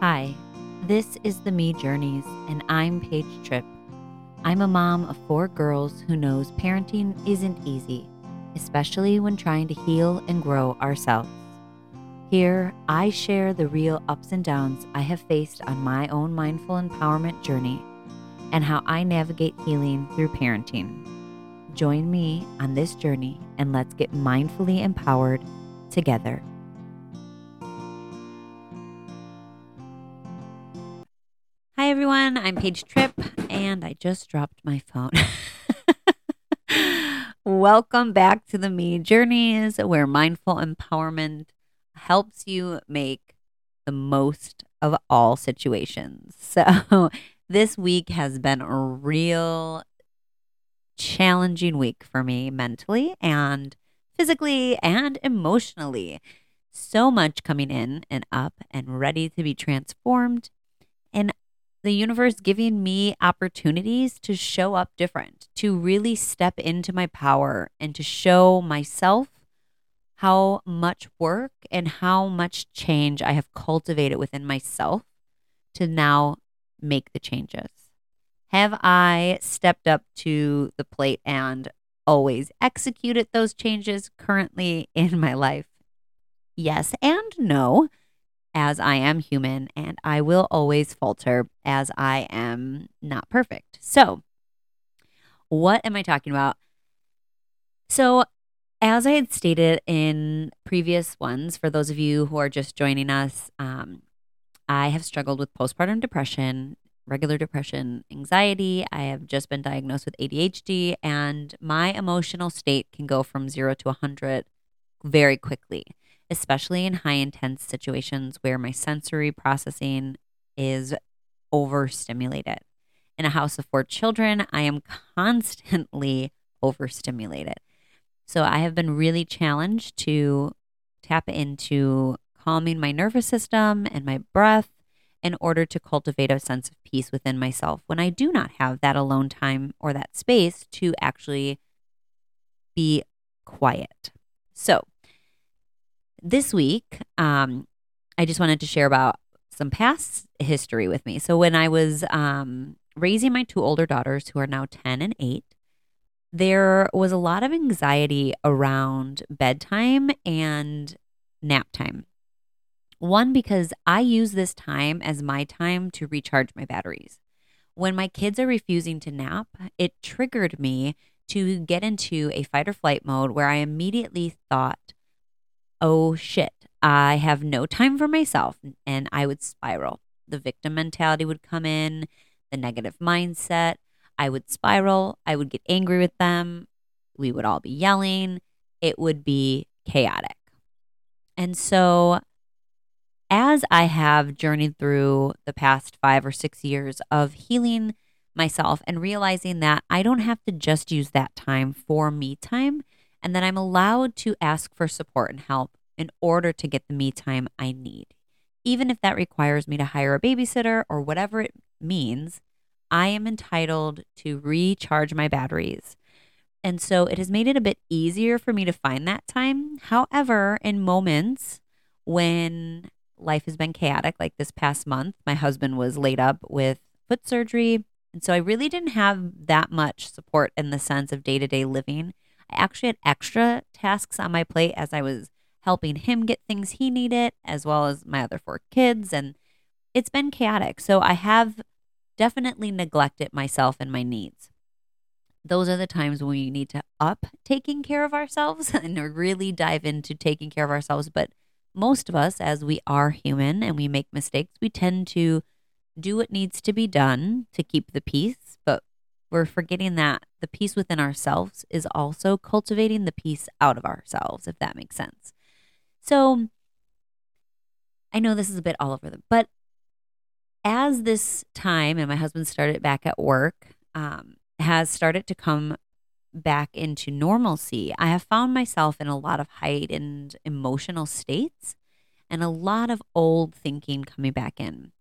Hi, this is the Me Journeys, and I'm Paige Tripp. I'm a mom of four girls who knows parenting isn't easy, especially when trying to heal and grow ourselves. Here, I share the real ups and downs I have faced on my own mindful empowerment journey and how I navigate healing through parenting. Join me on this journey and let's get mindfully empowered together. Everyone. I'm Paige Tripp, and I just dropped my phone. Welcome back to the Me Journeys, where mindful empowerment helps you make the most of all situations. So, this week has been a real challenging week for me mentally and physically and emotionally. So much coming in and up and ready to be transformed. The universe giving me opportunities to show up different, to really step into my power and to show myself how much work and how much change I have cultivated within myself to now make the changes. Have I stepped up to the plate and always executed those changes currently in my life? Yes and no as I am human and I will always falter as I am not perfect. So, what am I talking about? So, as I had stated in previous ones, for those of you who are just joining us, um, I have struggled with postpartum depression, regular depression, anxiety. I have just been diagnosed with ADHD, and my emotional state can go from zero to 100 very quickly especially in high intense situations where my sensory processing is overstimulated. In a house of four children, I am constantly overstimulated. So I have been really challenged to tap into calming my nervous system and my breath in order to cultivate a sense of peace within myself when I do not have that alone time or that space to actually be quiet. So, this week, um, I just wanted to share about some past history with me. So when I was um, raising my two older daughters, who are now 10 and 8, there was a lot of anxiety around bedtime and nap time. One, because I use this time as my time to recharge my batteries. When my kids are refusing to nap, it triggered me to get into a fight or flight mode where I immediately thought, oh shit, I have no time for myself. And I would spiral. The victim mentality would come in, the negative mindset. I would spiral. I would get angry with them. We would all be yelling. It would be chaotic. And so, as I have journeyed through the past five or six years of healing myself and realizing that I don't have to just use that time for me time, and that I'm allowed to ask for support and help in order to get the me time I need. Even if that requires me to hire a babysitter or whatever it means, I am entitled to recharge my batteries. And so it has made it a bit easier for me to find that time. However, in moments when life has been chaotic, like this past month, my husband was laid up with foot surgery. And so I really didn't have that much support in the sense of day to day living. I actually had extra tasks on my plate as I was helping him get things he needed, as well as my other four kids. And it's been chaotic. So I have definitely neglected myself and my needs. Those are the times when we need to up taking care of ourselves and really dive into taking care of ourselves. But most of us, as we are human and we make mistakes, we tend to do what needs to be done to keep the peace. We're forgetting that the peace within ourselves is also cultivating the peace out of ourselves, if that makes sense. So I know this is a bit all over the, but as this time and my husband started back at work um, has started to come back into normalcy, I have found myself in a lot of heightened emotional states and a lot of old thinking coming back in.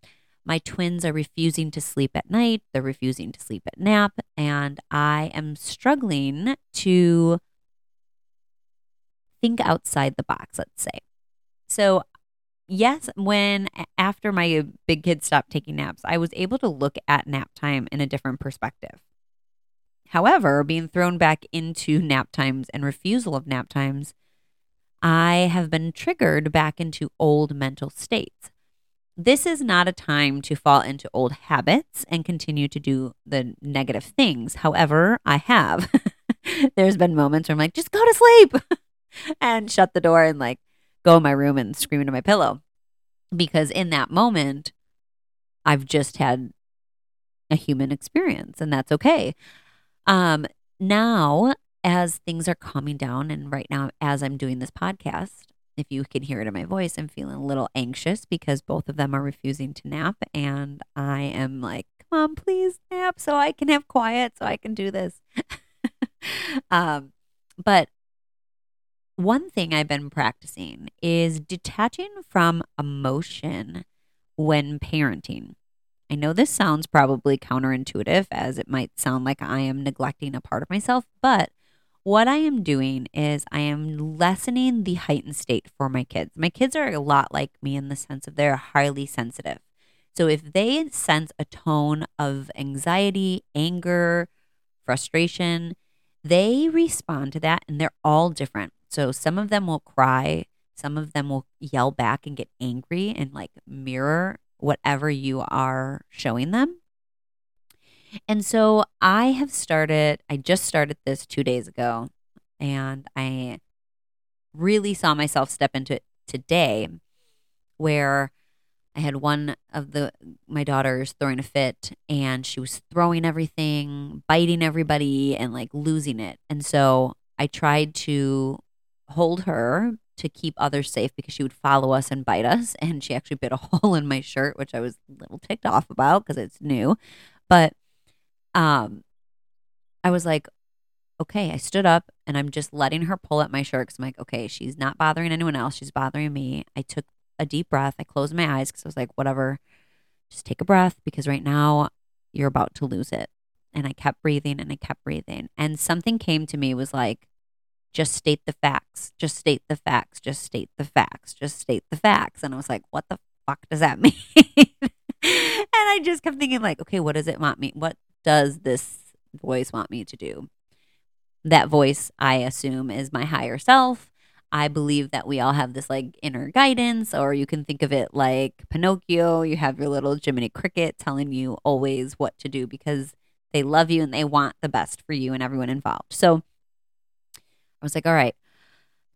My twins are refusing to sleep at night, they're refusing to sleep at nap, and I am struggling to think outside the box, let's say. So yes, when after my big kids stopped taking naps, I was able to look at nap time in a different perspective. However, being thrown back into nap times and refusal of nap times, I have been triggered back into old mental states. This is not a time to fall into old habits and continue to do the negative things. However, I have. There's been moments where I'm like, just go to sleep and shut the door and like go in my room and scream into my pillow. Because in that moment, I've just had a human experience and that's okay. Um, now, as things are calming down, and right now, as I'm doing this podcast, if you can hear it in my voice, I'm feeling a little anxious because both of them are refusing to nap. And I am like, come on, please nap so I can have quiet, so I can do this. um, but one thing I've been practicing is detaching from emotion when parenting. I know this sounds probably counterintuitive, as it might sound like I am neglecting a part of myself, but what I am doing is I am lessening the heightened state for my kids. My kids are a lot like me in the sense of they're highly sensitive. So if they sense a tone of anxiety, anger, frustration, they respond to that and they're all different. So some of them will cry, some of them will yell back and get angry and like mirror whatever you are showing them. And so I have started, I just started this two days ago, and I really saw myself step into it today where I had one of the my daughters throwing a fit and she was throwing everything, biting everybody and like losing it. And so I tried to hold her to keep others safe because she would follow us and bite us. And she actually bit a hole in my shirt, which I was a little ticked off about because it's new. But um, I was like, okay, I stood up and I'm just letting her pull at my shirt because I'm like, okay, she's not bothering anyone else. She's bothering me. I took a deep breath. I closed my eyes because I was like, whatever, just take a breath because right now you're about to lose it. And I kept breathing and I kept breathing. And something came to me was like, just state the facts, just state the facts, just state the facts, just state the facts. And I was like, what the fuck does that mean? and I just kept thinking, like, okay, what does it want me? What does this voice want me to do? That voice, I assume, is my higher self. I believe that we all have this like inner guidance, or you can think of it like Pinocchio. You have your little Jiminy Cricket telling you always what to do because they love you and they want the best for you and everyone involved. So I was like, all right,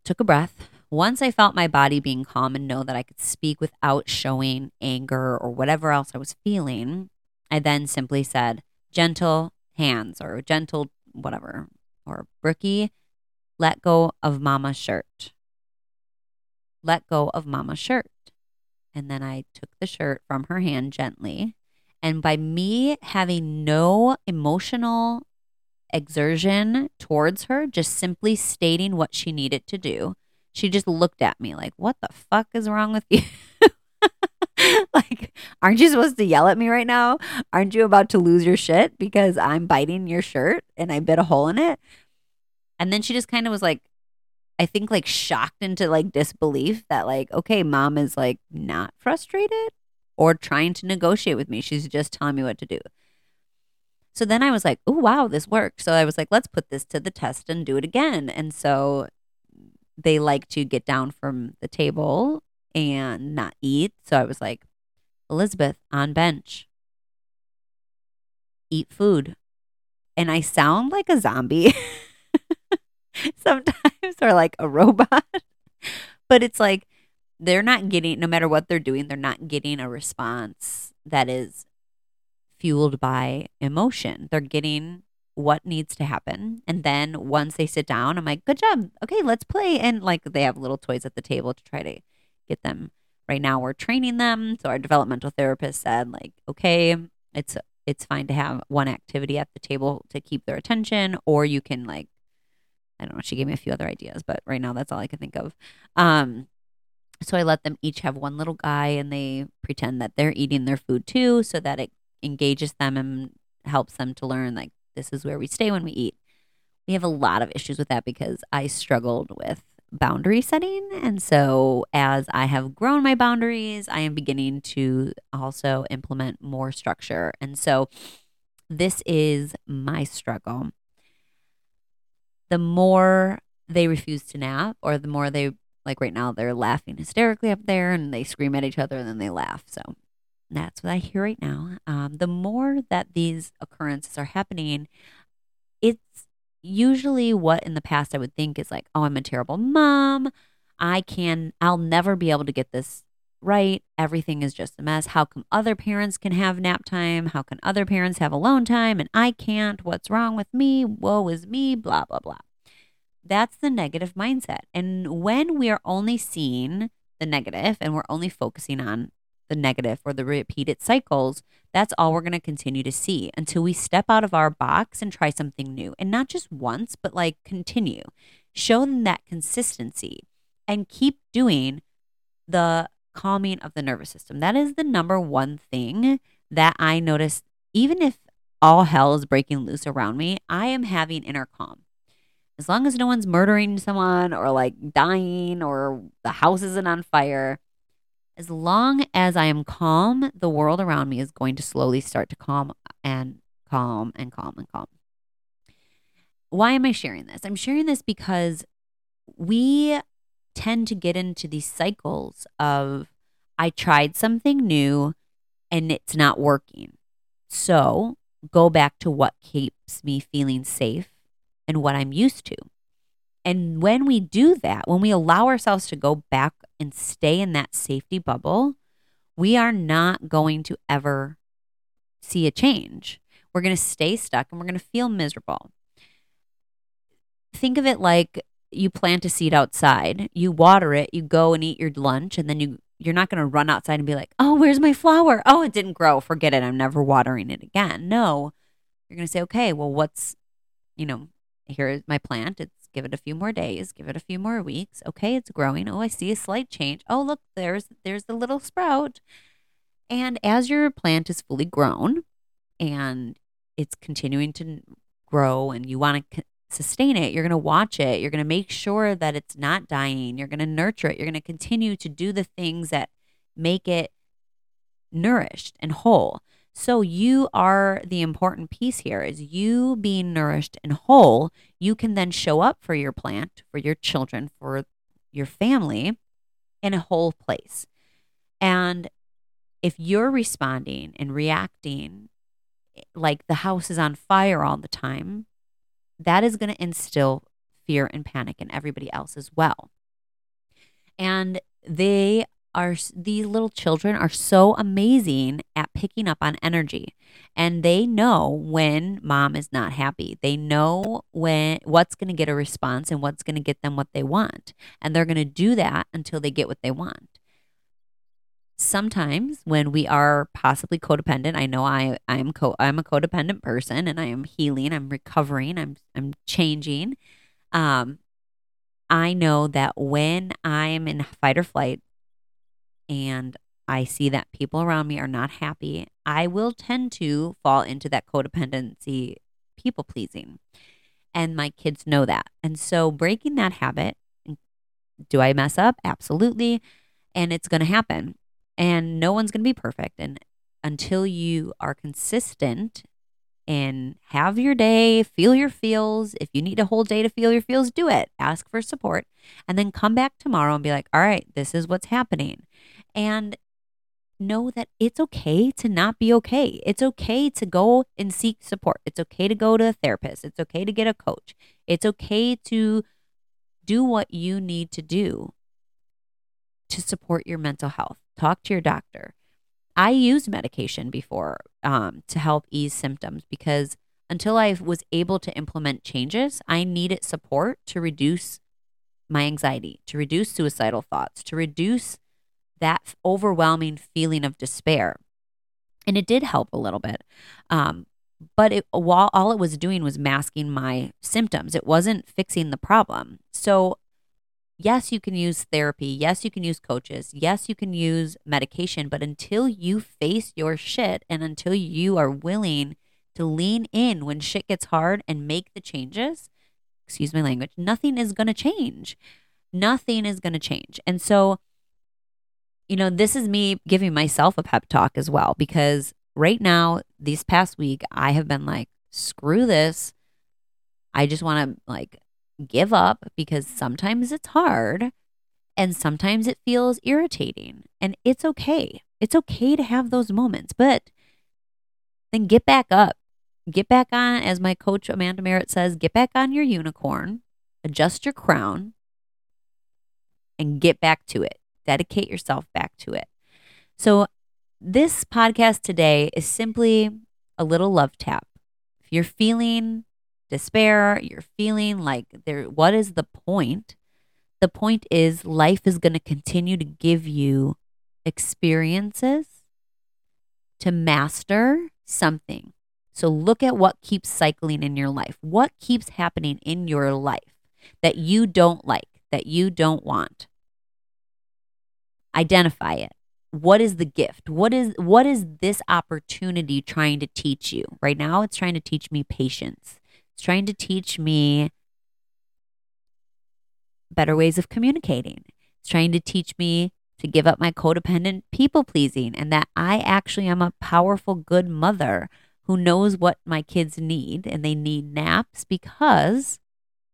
took a breath. Once I felt my body being calm and know that I could speak without showing anger or whatever else I was feeling, I then simply said, gentle hands or gentle whatever, or Brookie, let go of mama's shirt. Let go of mama's shirt. And then I took the shirt from her hand gently. And by me having no emotional exertion towards her, just simply stating what she needed to do. She just looked at me like, What the fuck is wrong with you? like, aren't you supposed to yell at me right now? Aren't you about to lose your shit because I'm biting your shirt and I bit a hole in it? And then she just kind of was like, I think like shocked into like disbelief that like, okay, mom is like not frustrated or trying to negotiate with me. She's just telling me what to do. So then I was like, oh, wow, this worked. So I was like, let's put this to the test and do it again. And so they like to get down from the table and not eat. So I was like, Elizabeth, on bench, eat food. And I sound like a zombie sometimes or like a robot. but it's like they're not getting, no matter what they're doing, they're not getting a response that is fueled by emotion. They're getting what needs to happen. And then once they sit down, I'm like, good job. Okay, let's play. And like they have little toys at the table to try to get them. Right now we're training them. So our developmental therapist said, like, okay, it's it's fine to have one activity at the table to keep their attention, or you can like I don't know, she gave me a few other ideas, but right now that's all I can think of. Um so I let them each have one little guy and they pretend that they're eating their food too so that it engages them and helps them to learn like this is where we stay when we eat. We have a lot of issues with that because I struggled with boundary setting. And so, as I have grown my boundaries, I am beginning to also implement more structure. And so, this is my struggle. The more they refuse to nap, or the more they, like right now, they're laughing hysterically up there and they scream at each other and then they laugh. So, that's what I hear right now. Um, the more that these occurrences are happening, it's usually what in the past I would think is like, oh, I'm a terrible mom. I can, I'll never be able to get this right. Everything is just a mess. How come other parents can have nap time? How can other parents have alone time and I can't? What's wrong with me? Woe is me, blah, blah, blah. That's the negative mindset. And when we are only seeing the negative and we're only focusing on the negative or the repeated cycles, that's all we're going to continue to see until we step out of our box and try something new. And not just once, but like continue. Show them that consistency and keep doing the calming of the nervous system. That is the number one thing that I notice. Even if all hell is breaking loose around me, I am having inner calm. As long as no one's murdering someone or like dying or the house isn't on fire, as long as I am calm, the world around me is going to slowly start to calm and calm and calm and calm. Why am I sharing this? I'm sharing this because we tend to get into these cycles of I tried something new and it's not working. So go back to what keeps me feeling safe and what I'm used to. And when we do that, when we allow ourselves to go back and stay in that safety bubble, we are not going to ever see a change. We're going to stay stuck and we're going to feel miserable. Think of it like you plant a seed outside, you water it, you go and eat your lunch, and then you you're not going to run outside and be like, "Oh, where's my flower? Oh, it didn't grow. Forget it. I'm never watering it again." No. You're going to say, "Okay, well, what's you know, here's my plant. It's Give it a few more days, give it a few more weeks. Okay, it's growing. Oh, I see a slight change. Oh, look, there's there's the little sprout. And as your plant is fully grown and it's continuing to grow and you want to sustain it, you're going to watch it. You're going to make sure that it's not dying. You're going to nurture it. You're going to continue to do the things that make it nourished and whole. So you are the important piece here is you being nourished and whole, you can then show up for your plant, for your children, for your family in a whole place. And if you're responding and reacting like the house is on fire all the time, that is going to instill fear and panic in everybody else as well. And they are these little children are so amazing at picking up on energy. And they know when mom is not happy. They know when what's going to get a response and what's going to get them what they want. And they're going to do that until they get what they want. Sometimes when we are possibly codependent i know i i'm co- i'm a codependent person and i am healing i'm recovering i'm i'm changing. Um i know that when i'm in fight or flight and I see that people around me are not happy, I will tend to fall into that codependency, people pleasing. And my kids know that. And so breaking that habit, mm, do I mess up? Absolutely. And it's going to happen. And no one's going to be perfect. And until you are consistent and have your day, feel your feels. If you need a whole day to feel your feels, do it. Ask for support. And then come back tomorrow and be like, all right, this is what's happening and know that it's okay to not be okay. It's okay to go and seek support. It's okay to go to a therapist. It's okay to get a coach. It's okay to do what you need to do to support your mental health. Talk to your doctor. I used medication before um, to help ease symptoms because until I was able to implement changes, I needed support to reduce my anxiety, to reduce suicidal thoughts, to reduce that overwhelming feeling of despair. And it did help a little bit. Um, but it, while all it was doing was masking my symptoms, it wasn't fixing the problem. So, yes, you can use therapy. Yes, you can use coaches. Yes, you can use medication. But until you face your shit and until you are willing to lean in when shit gets hard and make the changes, excuse my language, nothing is going to change Nothing is going to change. And so, you know, this is me giving myself a pep talk as well because right now, these past week, I have been like, screw this. I just want to like give up because sometimes it's hard and sometimes it feels irritating. And it's okay. It's okay to have those moments, but then get back up. Get back on, as my coach Amanda Merritt says, get back on your unicorn, adjust your crown, and get back to it. Dedicate yourself back to it. So, this podcast today is simply a little love tap. If you're feeling despair, you're feeling like there what is the point? The point is life is going to continue to give you experiences to master something. So look at what keeps cycling in your life. What keeps happening in your life that you don't like, that you don't want? Identify it. What is the gift? What is what is this opportunity trying to teach you? Right now it's trying to teach me patience. It's trying to teach me better ways of communicating. It's trying to teach me to give up my codependent people pleasing and that I actually am a powerful, good mother who knows what my kids need and they need naps because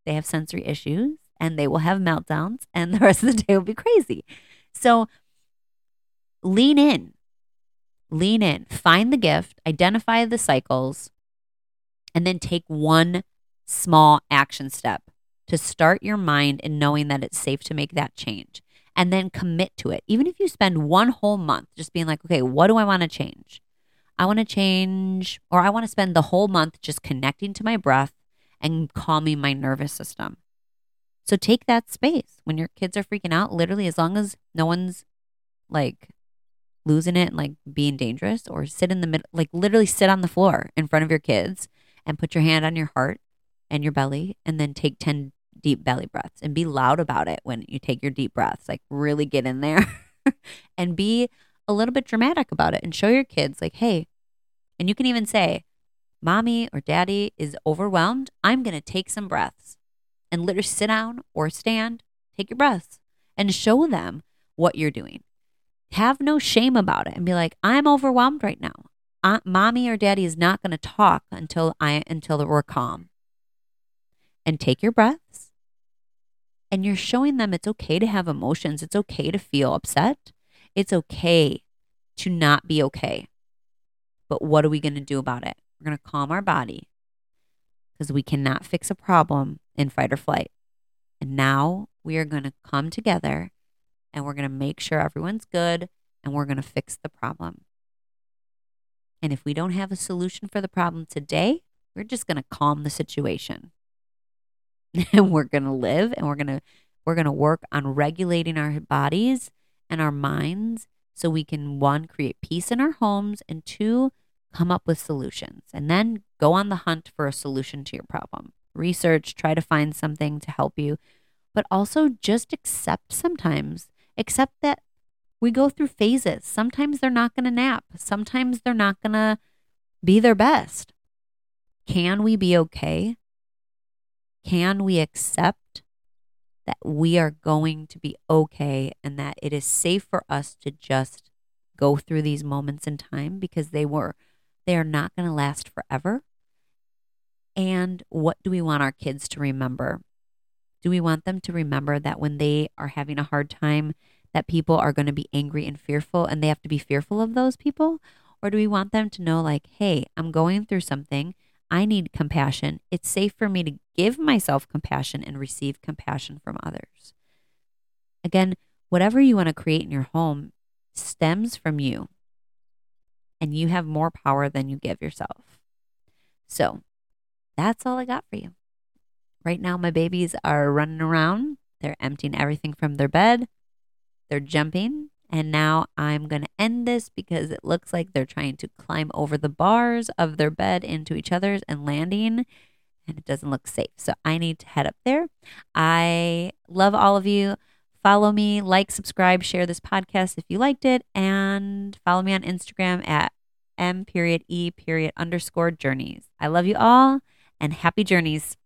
they have sensory issues and they will have meltdowns and the rest of the day will be crazy. So lean in, lean in, find the gift, identify the cycles, and then take one small action step to start your mind in knowing that it's safe to make that change and then commit to it. Even if you spend one whole month just being like, okay, what do I want to change? I want to change, or I want to spend the whole month just connecting to my breath and calming my nervous system. So take that space when your kids are freaking out, literally, as long as no one's like losing it and like being dangerous, or sit in the middle, like literally sit on the floor in front of your kids and put your hand on your heart and your belly, and then take 10 deep belly breaths and be loud about it when you take your deep breaths. Like really get in there and be a little bit dramatic about it and show your kids, like, hey, and you can even say, Mommy or daddy is overwhelmed. I'm going to take some breaths and literally sit down or stand, take your breaths and show them what you're doing. Have no shame about it and be like, I'm overwhelmed right now. Uh, mommy or daddy is not going to talk until I until we're calm. And take your breaths and you're showing them it's okay to have emotions. It's okay to feel upset. It's okay to not be okay. But what are we going to do about it? We're going to calm our body because we cannot fix a problem in fight or flight. And now we are going to come together and we're going to make sure everyone's good and we're going to fix the problem. And if we don't have a solution for the problem today, we're just going to calm the situation. and we're going to live and we're going to we're going to work on regulating our bodies and our minds so we can one create peace in our homes and two come up with solutions. And then go on the hunt for a solution to your problem. Research try to find something to help you. But also just accept sometimes accept that we go through phases sometimes they're not going to nap sometimes they're not going to be their best can we be okay can we accept that we are going to be okay and that it is safe for us to just go through these moments in time because they were they are not going to last forever? And what do we want our kids to remember? Do we want them to remember that when they are having a hard time that people are going to be angry and fearful and they have to be fearful of those people? Or do we want them to know like, "Hey, I'm going through something I need compassion. It's safe for me to give myself compassion and receive compassion from others. Again, whatever you want to create in your home stems from you, and you have more power than you give yourself. So that's all I got for you. Right now, my babies are running around. They're emptying everything from their bed. They're jumping. And now I'm going to end this because it looks like they're trying to climb over the bars of their bed into each other's and landing. And it doesn't look safe. So I need to head up there. I love all of you. Follow me, like, subscribe, share this podcast if you liked it, and follow me on Instagram at m period e period underscore journeys. I love you all and happy journeys.